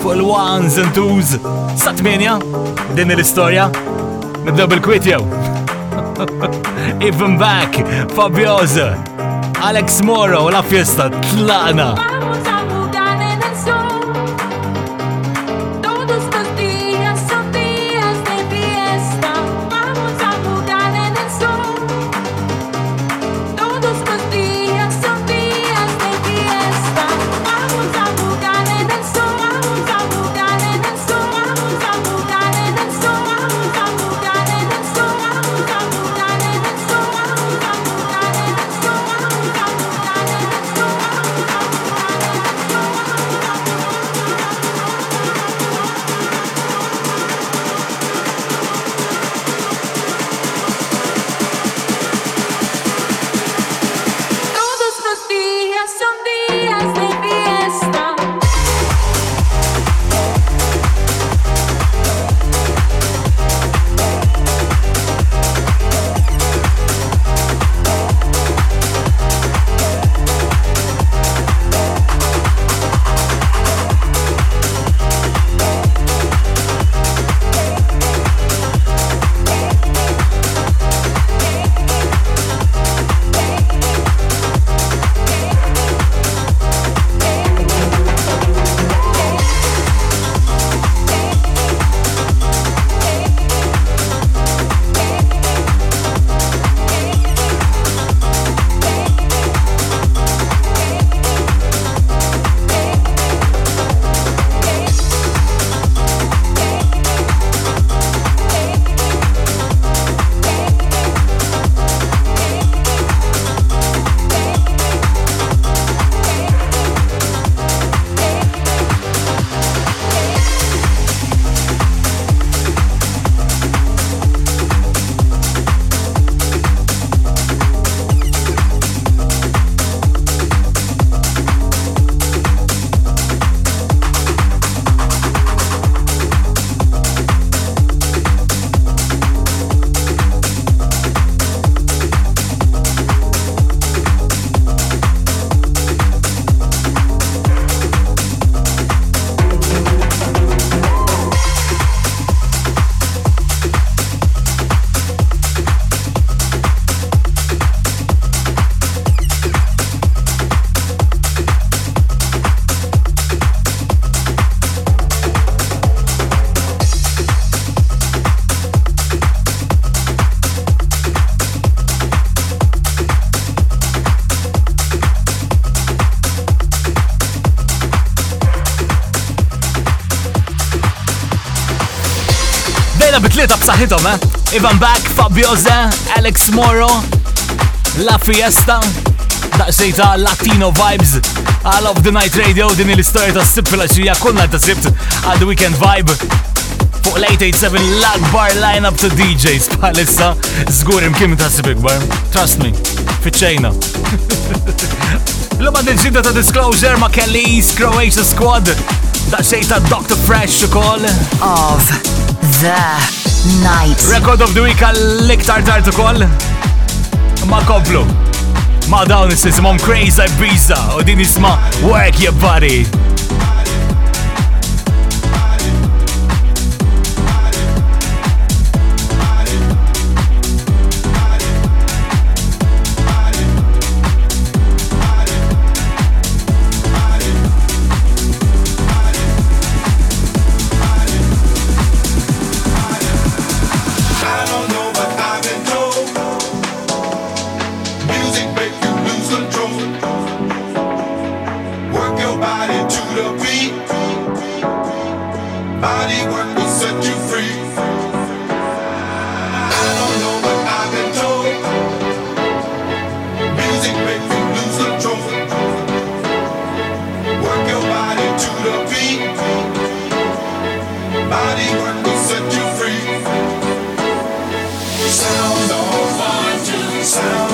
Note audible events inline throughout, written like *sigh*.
fuq il-ones and twos. Satmania, din l-istoria, nibdew bil-kwit jew. *laughs* Even back, Fabioza, Alex Moro, la fiesta, tlaqna. B'saħħithom, eh? Ivan Back, Fabioza, Alex Moro, La Fiesta, daqsejta Latino Vibes, All of the Night Radio, din il-istoria ta' s-sib fil-axija, kunna ta' sibt għal Weekend Vibe. Fuq l-887 l-akbar line-up ta' DJs bħalissa, zgur imkim ta' sib ikbar. Trust me, fiċċejna. *laughs* L-għumma din ta' Disclosure ma' Kelly's Croatia Squad, daqsejta Dr. Fresh ukoll. Of the Night. Record of the week għall-iktar tart ukoll. Ma komplu. Ma dawn is-sisimhom Crazy Ibiza u din isma' Work Your Body. sound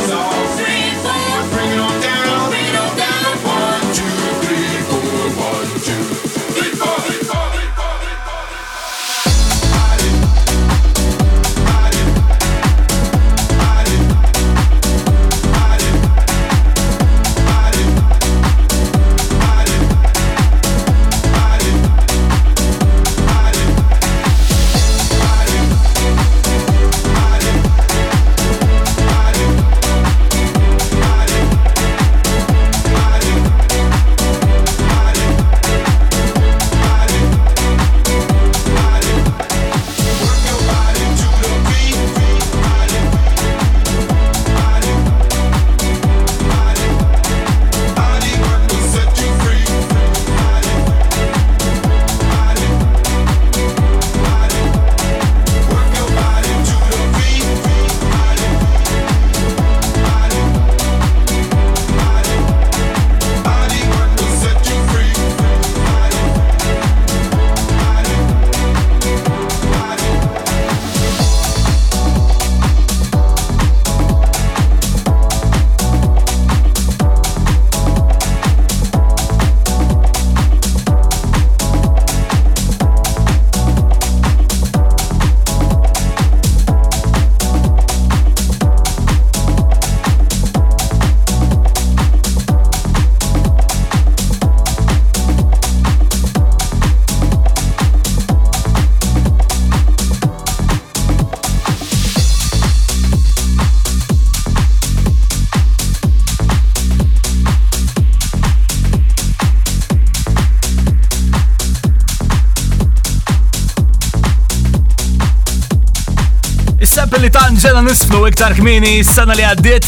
sena nisfnu iktar kmini s-sena li għaddit.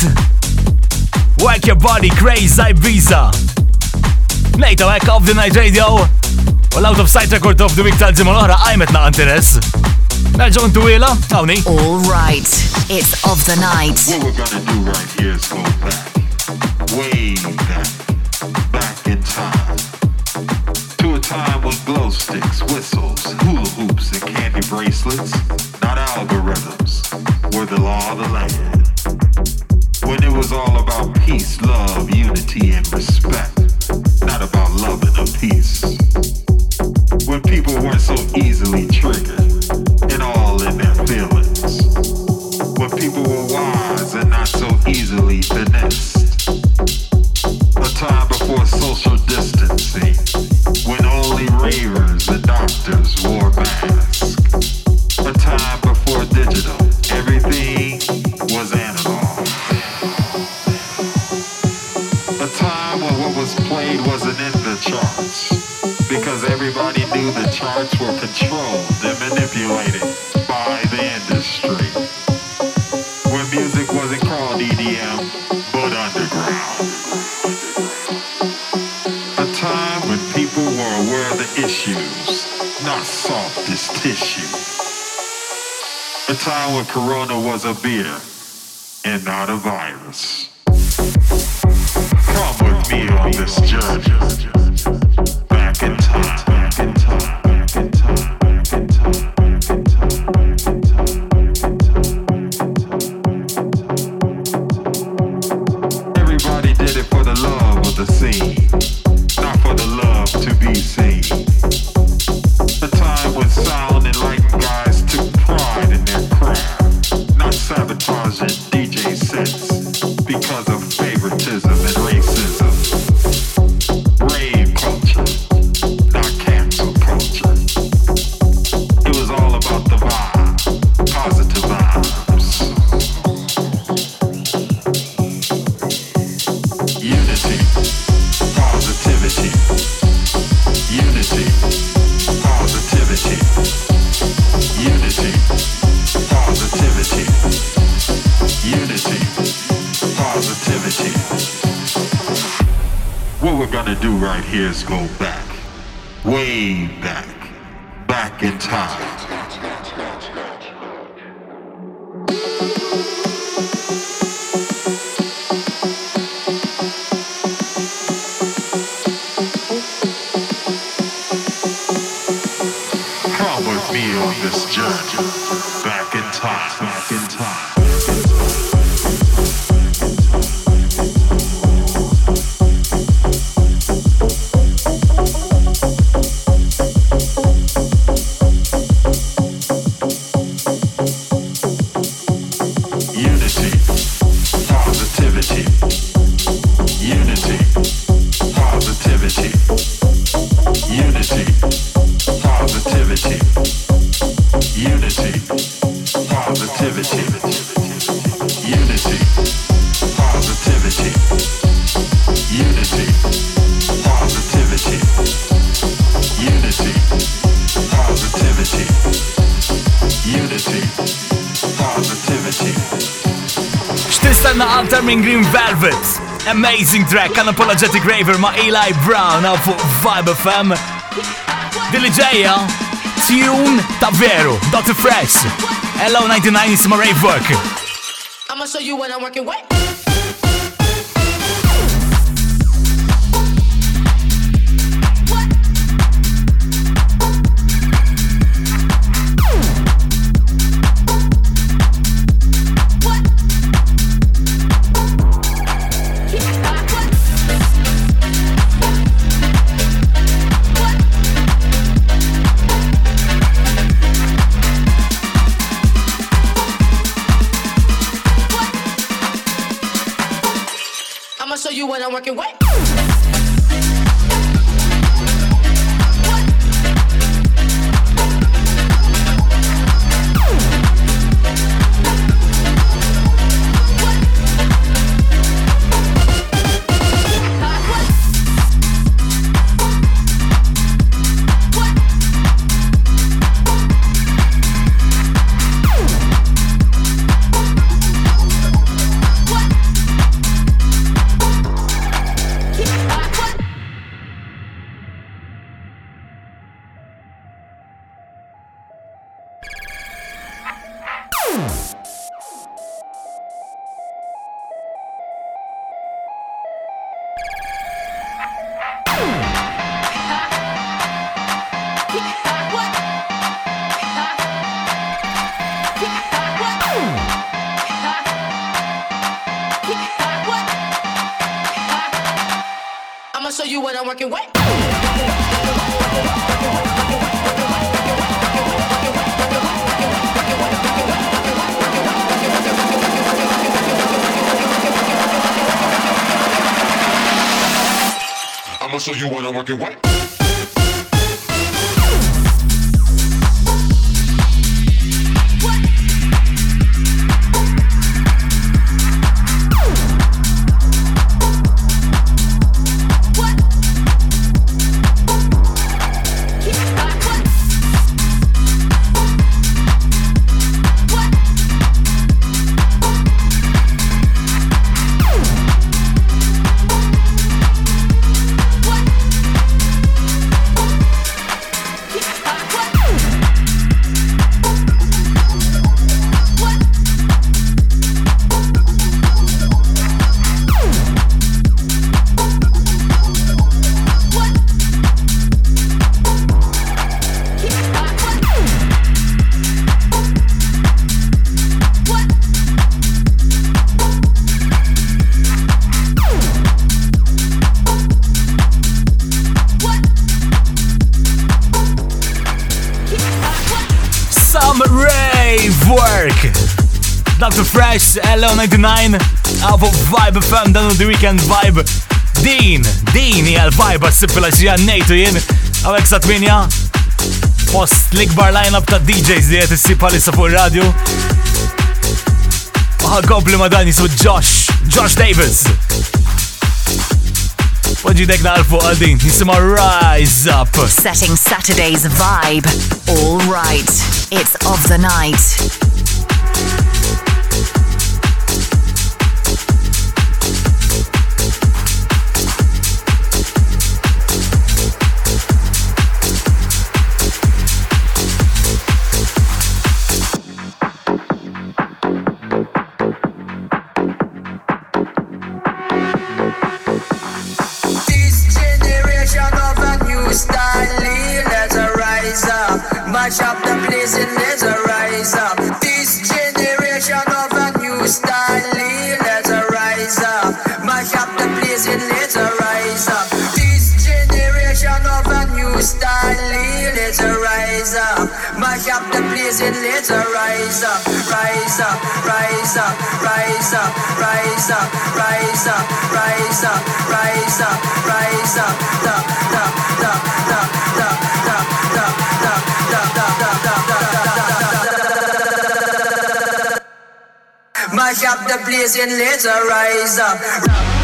Work your body crazy visa. Nejta għek of the night radio. U l-out of sight record of the week tal-ġimma l-ohra għajmet na interess. Nerġu n-tuwila, tawni. All right, it's of the night. What we're gonna do right here is off this tissue. The time when Corona was a beer and not a virus. Come with me on this journey. featuring Green Velvet. Amazing track, Unapologetic Raver, my Eli Brown up for Vibe FM. DLJ, tune davvero, Dr. Fresh. Hello 99 is my rave work. I'ma show you what I'm working with. black and. LO99 għafu Vibe FM dan The Weekend Vibe. Din, din hija l-vibe għas-sipila xija nejtu jien għawek sa' tminja post l-ikbar line-up ta' DJs li għet s-sip għalissa fuq radio. Ah, Għagobli ma dan jisu Josh, Josh Davis. Waġi dek fuq għal-din, jisima Rise Up. Setting Saturday's vibe. All right, it's of the night blazing, let's rise up.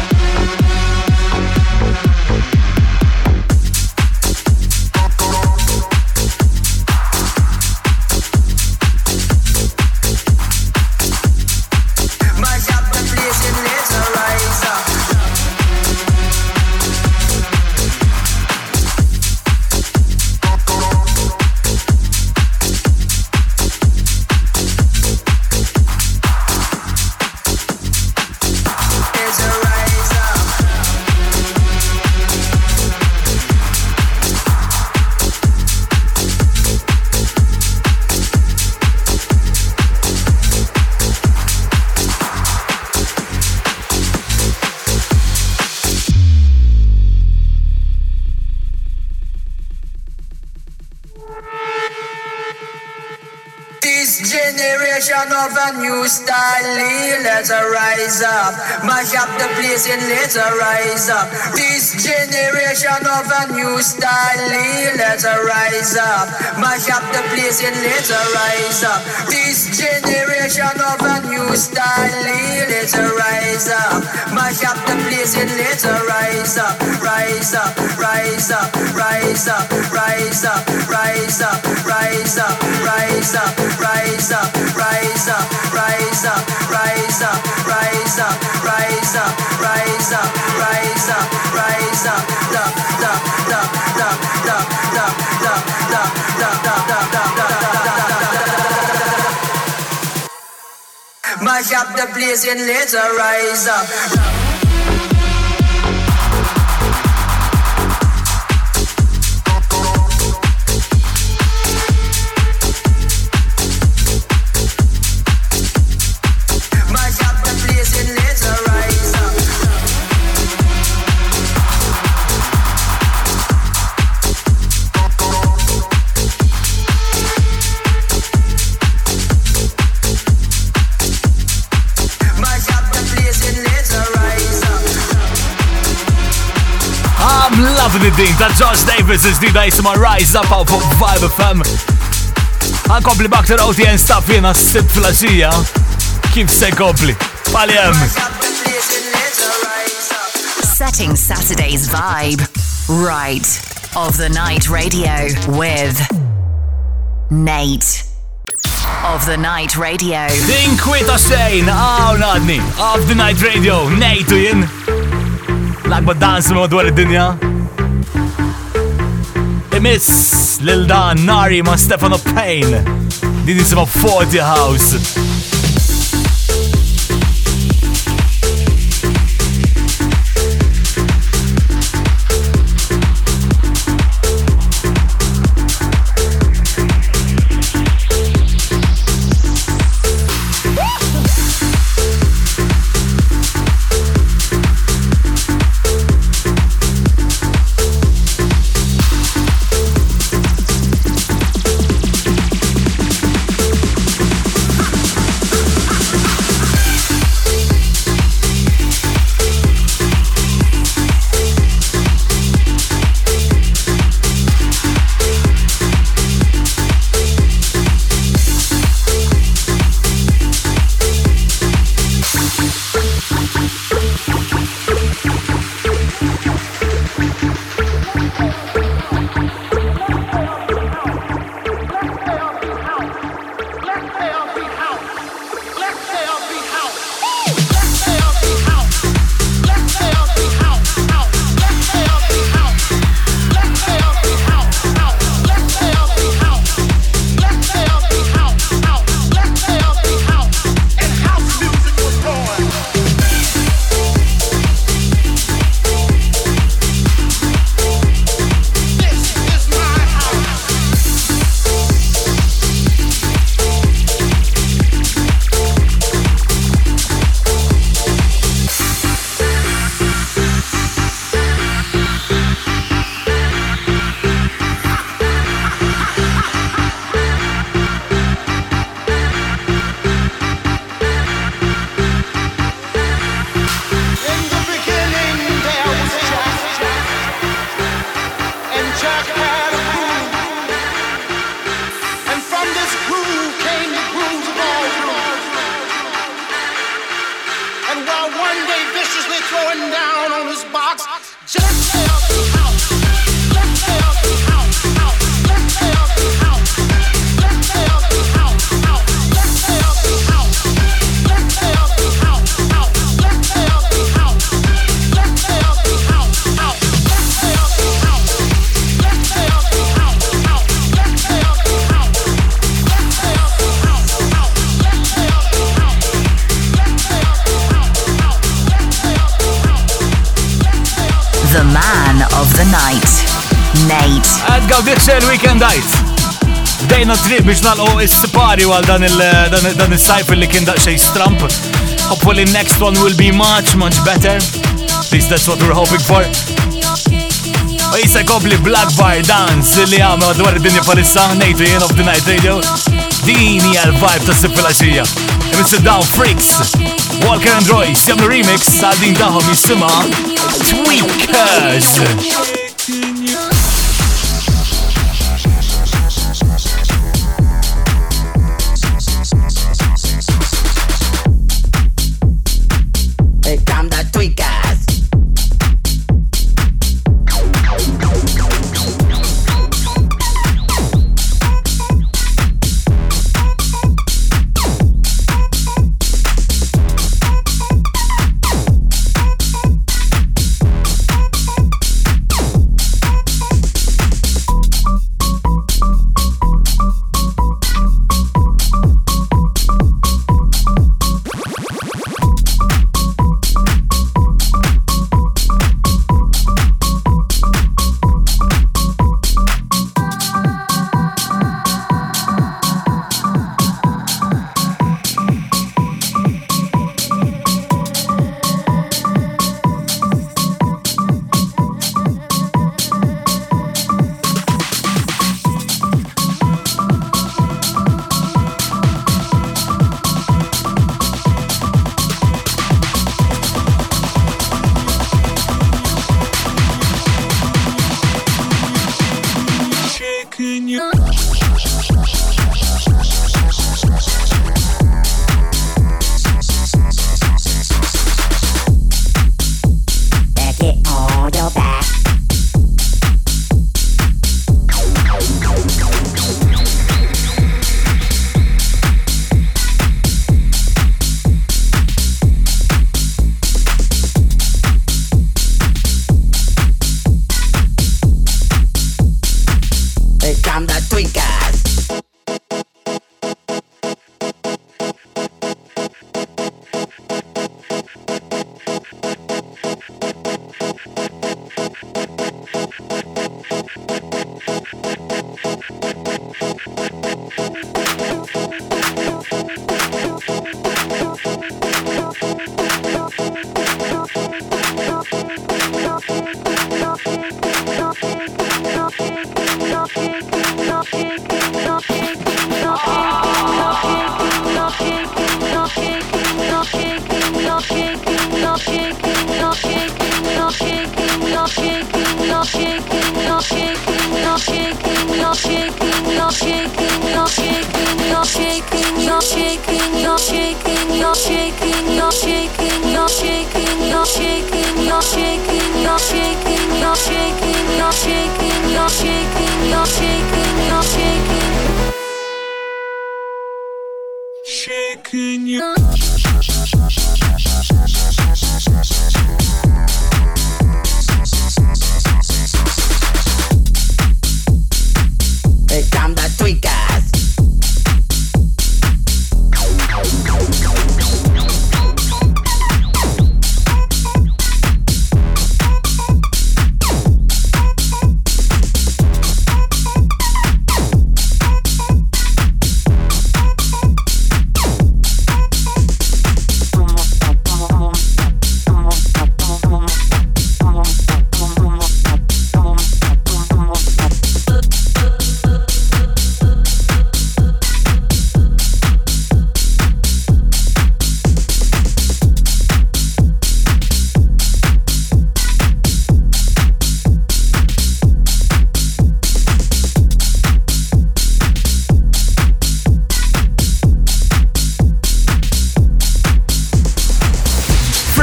Let's rise up. This generation of a new style, let's rise up. Mash up the place and let's rise up. This generation of a new style, let's rise up. Mash up the place and let's rise up. Rise up, rise up, rise up, rise up, rise up, rise up, rise up, rise up, rise up, Mash up the place and let's rise up. Loving it din ta' Josh Davis is-dida jisima Rise Up out fuq Vibe FM. Għankompli baktar OTN stuff jena s-sib flasġija. Kif se kompli? Pali Setting Saturday's vibe. Right. Of the Night Radio with Nate. Of the Night Radio. Din kwita xejn, għaw oh, nadni. Of the Night Radio, Nate u jien. L-akbar dans madwar id-dinja. Imiss lil dan Nari Stefano Payne. Din jisima 40 House. Excel Weekend għajt. Dejna trip biex nalqo is-sipari għal dan il-sajf li kien daqxej stramp. Hopefully next one will be much, much better. At least that's what we're hoping for. Oh, U jisa kopli Black Bar Dance li għamma dwar id-dinja palissa, nejtu jien of the night radio. Dini għal-vibe ta' sifilaxija. And Mr. down freaks. Walker and Royce jamlu remix għal din taħom jisima Tweakers.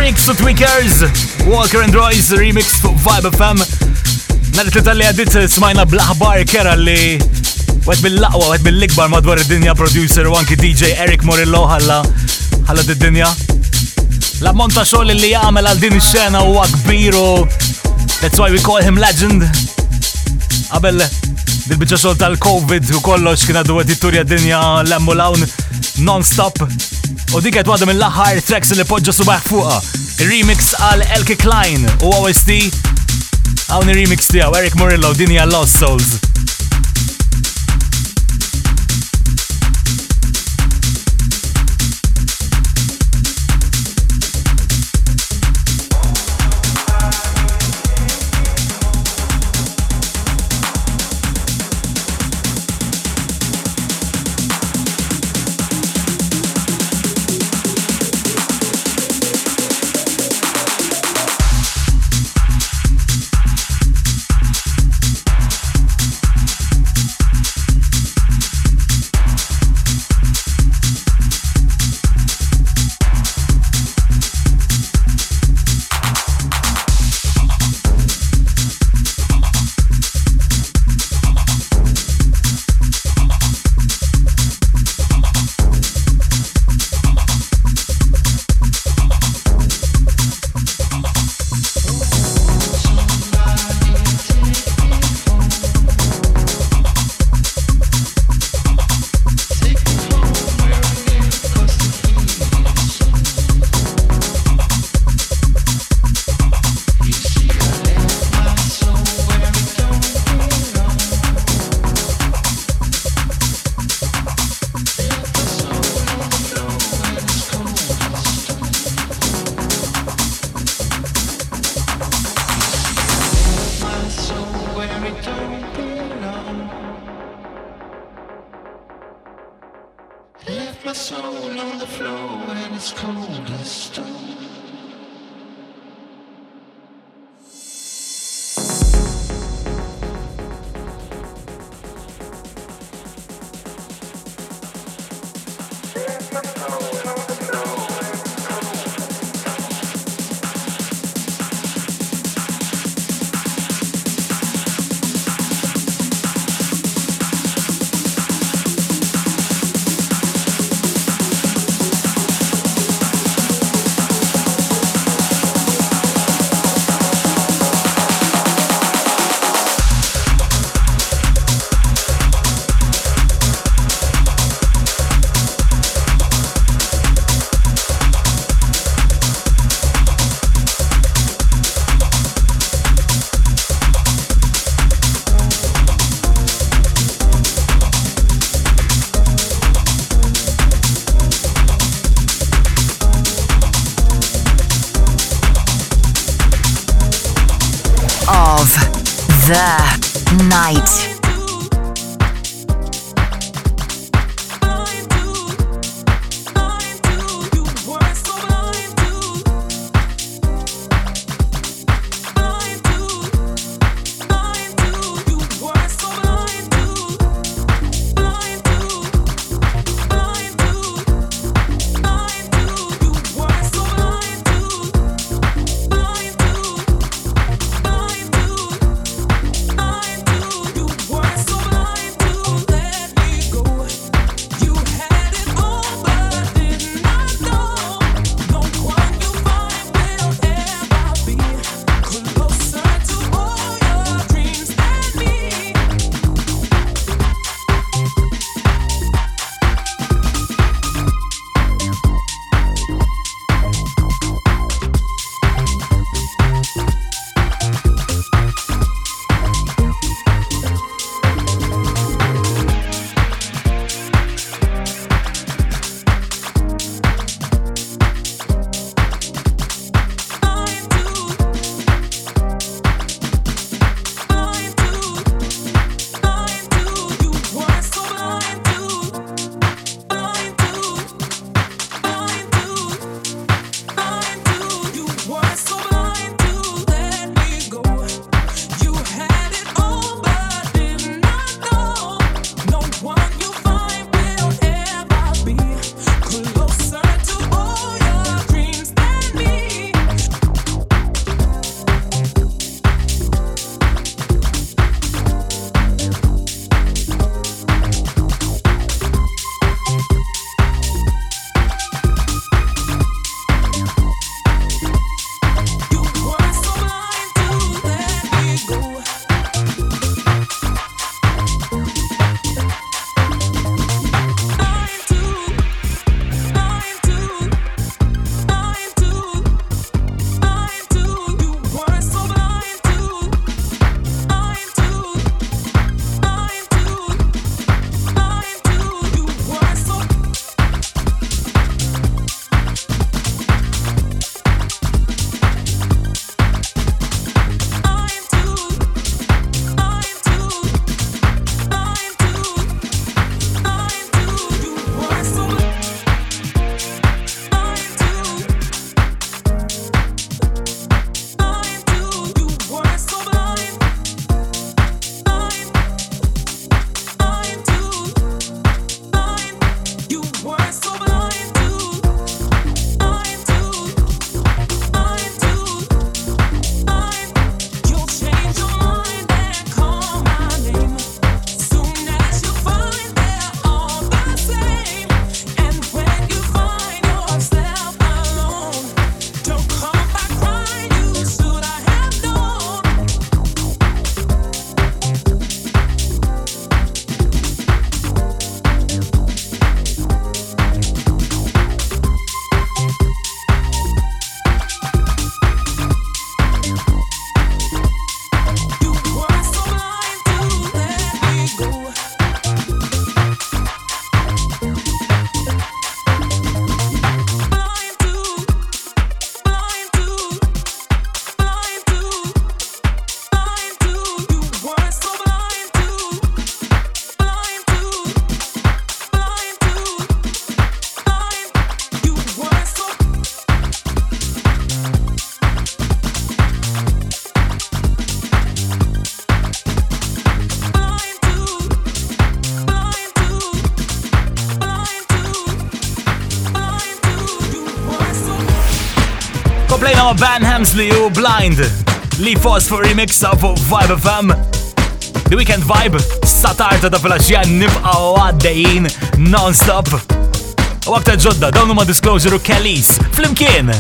Freaks u Tweakers, Walker and Royce remix fuq Vibe FM. Narit li tal-li għaddit smajna blaħbar kera li għed bil-laqwa, għed bil-ikbar madwar id-dinja producer u anki DJ Eric Morillo ħalla ħalla id-dinja. L-ammont ta' xogħol li jagħmel għal din ix-xena huwa kbir u that's why we call him legend. Qabel dil-biċċa xogħol tal-Covid u kollox kien għadu għed jitturja d-dinja l-emmu non-stop. U dik qed waħda mill-aħħar tracks li poġġa subaħ fuqha. Remix għal Elke Klein u OST għawni remix tijaw Eric Murillo dinja Lost Souls. Van u Blind li Foss for remix of Vibe FM. The Weekend Vibe satarta ta' flasġjan nibqaw għaddejjin non-stop. U aktar ġodda dawnu ma' Disclosure u Kellys flimkien.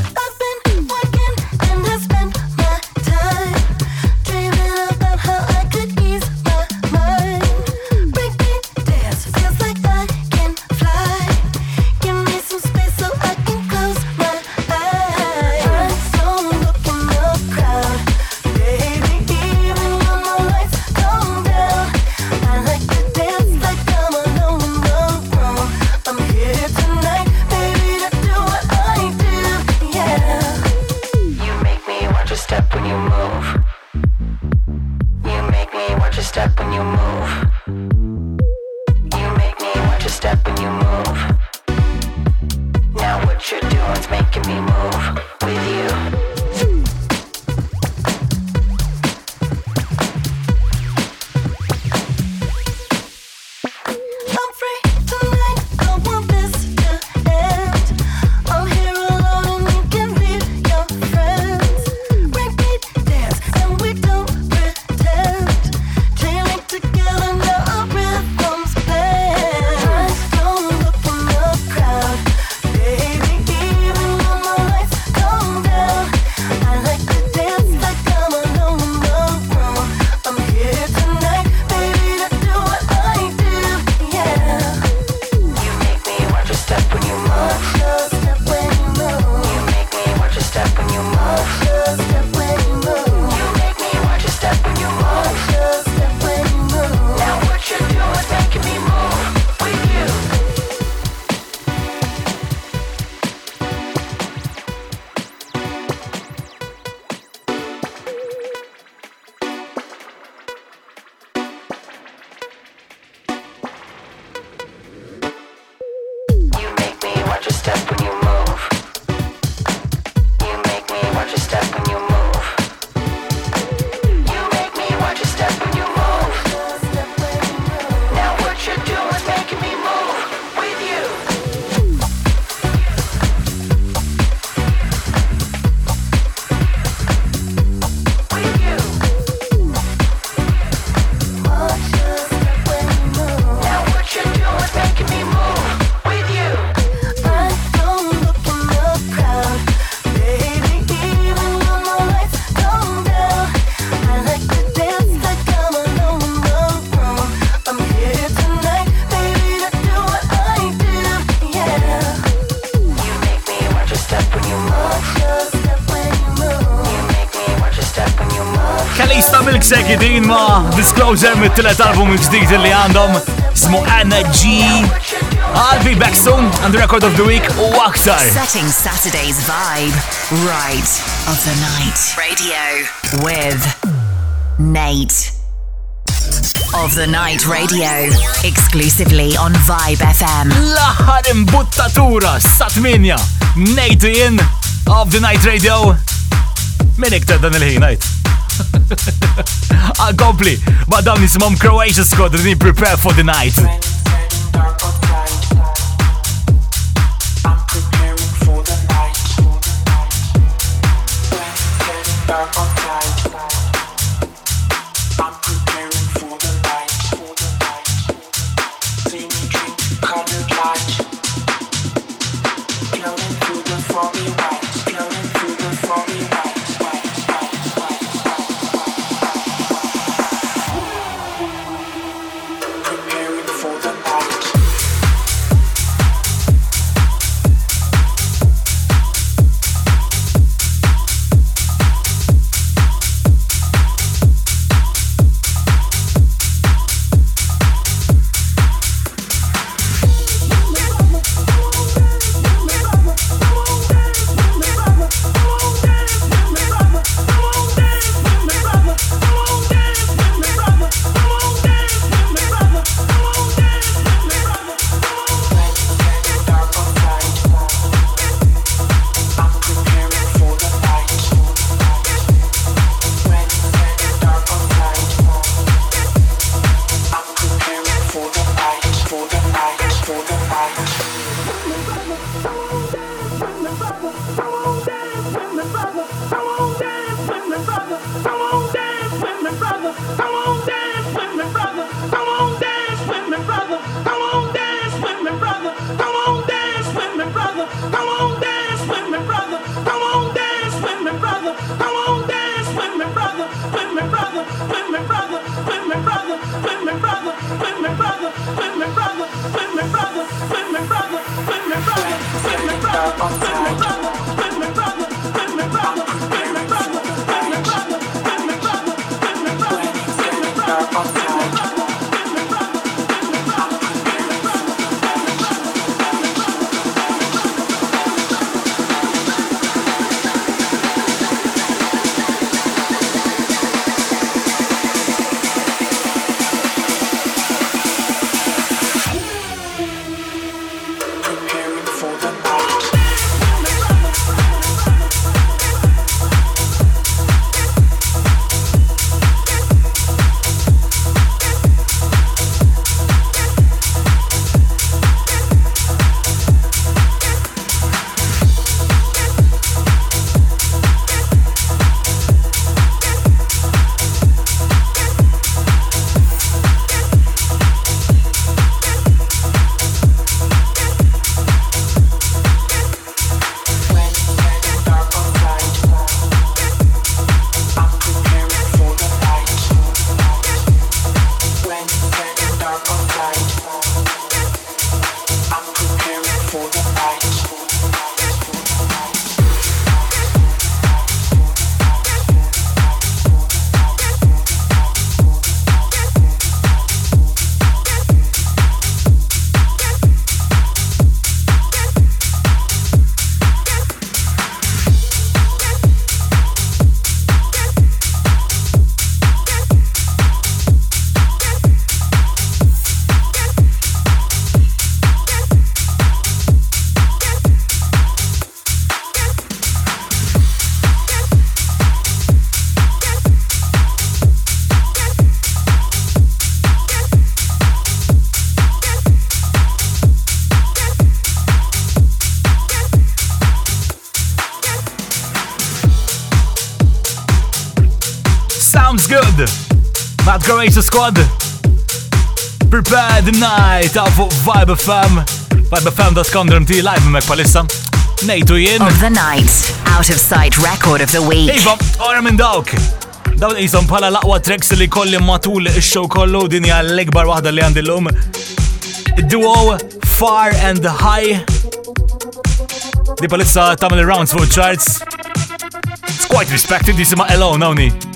Seki din ma Disclosure mit tillet album ġdid li għandhom smu Energy I'll be back soon on the record of the week u aktar. Setting Saturday's vibe right of the night. Radio with Nate. Of the Night Radio, exclusively on Vibe FM. L-aħħar imbuttatura satminja Nate in of the Night Radio. Min iktar dan il-ħin, Gobli, ma dawn nisimhom Croatia Squad li prepare for the night. Croatia Squad. Prepare the night ta' fuq Vibe FM. VibeFM.com drum-ti live mek palissa. Nejtu jien. Of the night. Out of sight record of the week. Iva, ora minn dawk. Dawn jisom pala laqwa tracks li kolli matul il-show kollu din hija l-ikbar waħda li għandi l-lum. Duo Far and High. Di palissa tamil rounds fuq charts. It's quite respected, jisima Alone, nawni.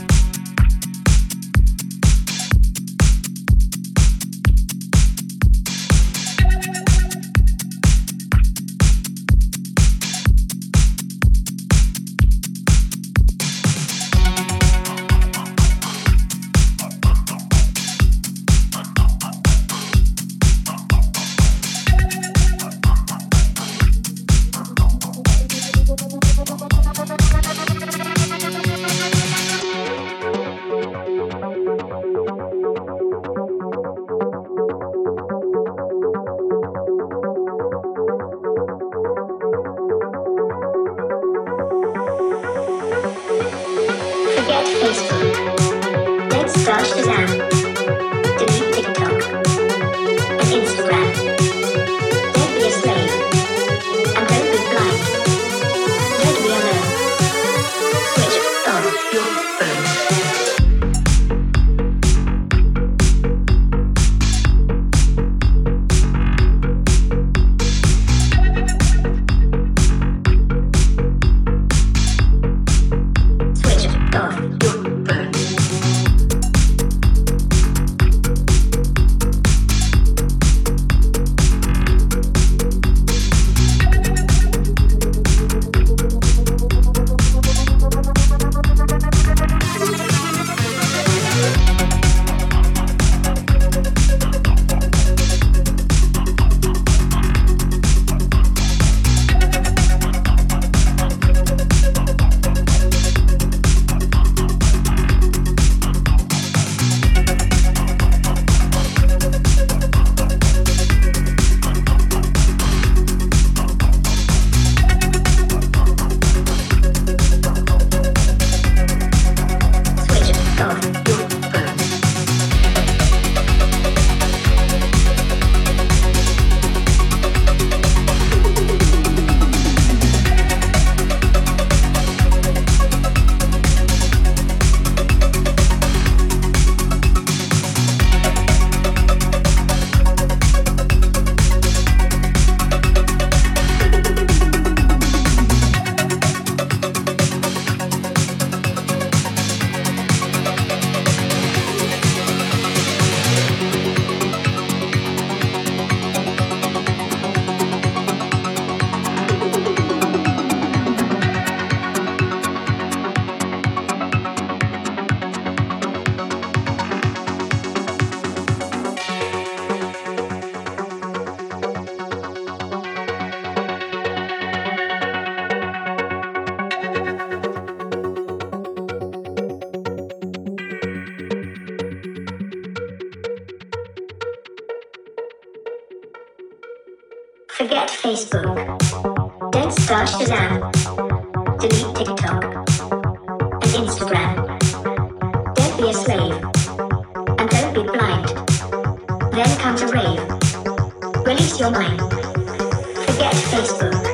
Don't be a slave. And don't be blind. Then comes a wave. Release your mind. Forget Facebook.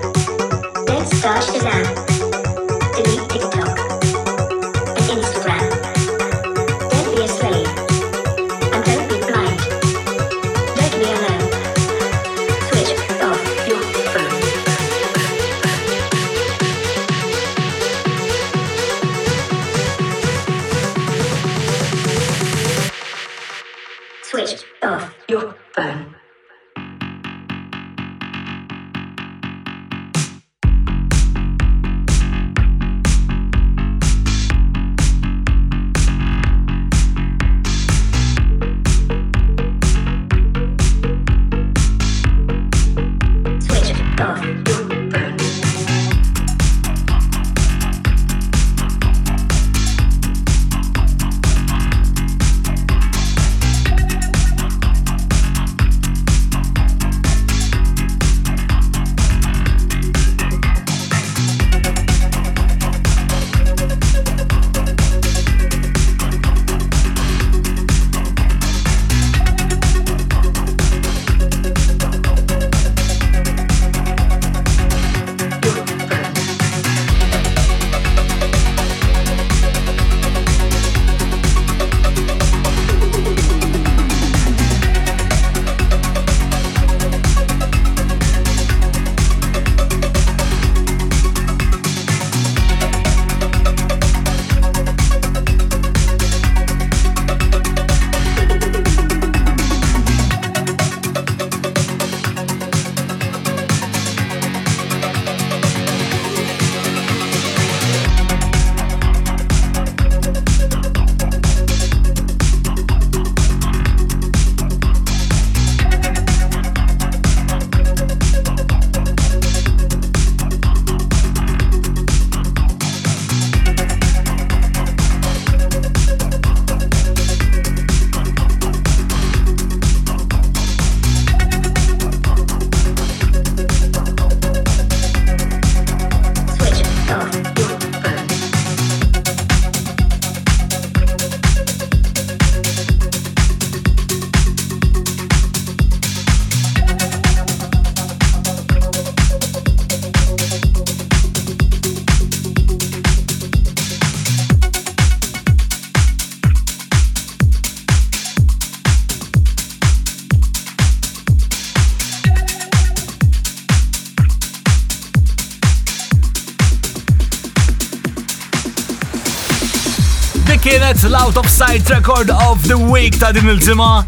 Sight Record of the Week ta' din il-ġimma.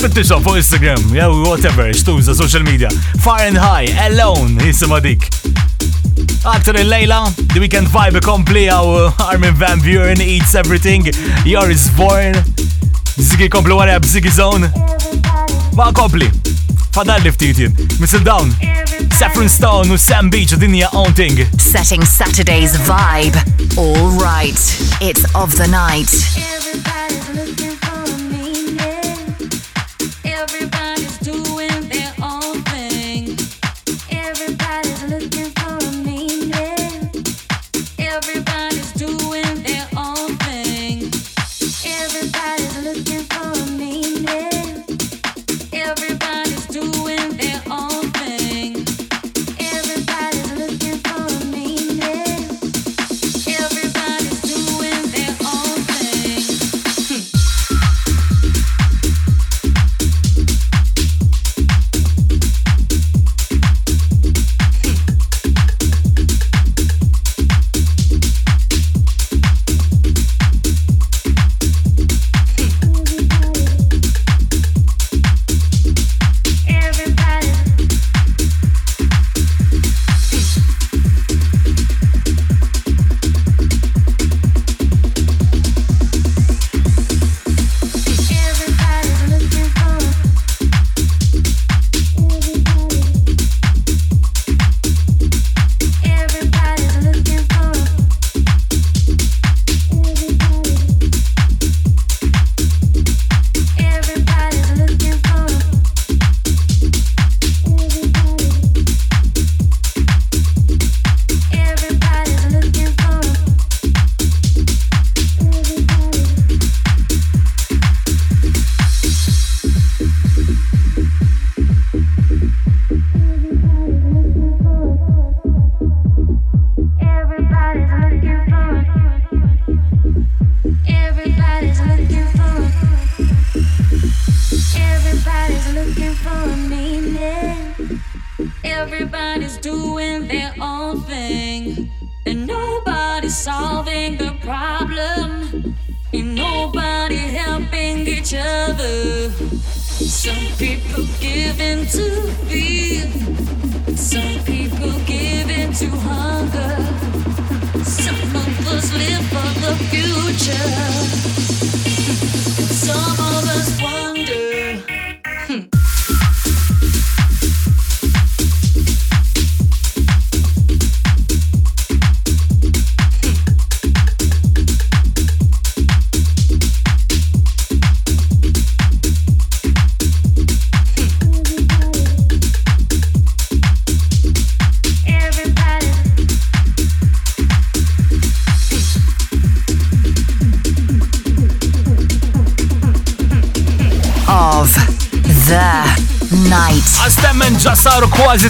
Fittixo fuq Instagram, jew whatever, xtuża uh, social media. Far and High, Alone, jisima dik. Aktar il-lejla, The Weekend Vibe kompli għaw *laughs* Armin van Buuren, Eats Everything, Joris Voorn, Ziggy kompli wara Ziggy Zone. Ma kompli, fadal li ftitin, Mr. Down, Saffron Stone u Sam Beach dinja own thing. Setting Saturday's vibe. All right. It's of the night.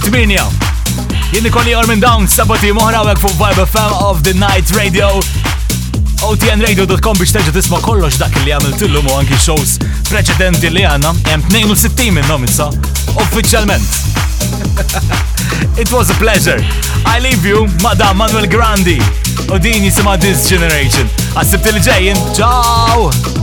8. Jien ikolli or Down sabati moħra għek fuq Vibe FM of the Night Radio. OTNRadio.com biex teġa tisma kollox dak li għamil tillum u anki shows preċedenti li għanna. Jem 62 minnom issa, uffiċjalment. *laughs* It was a pleasure. I leave you, Madam Manuel Grandi. U din jisima This Generation. Għasibti li ġejjin, ciao!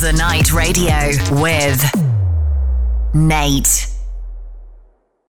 Of the Night Radio with Nate.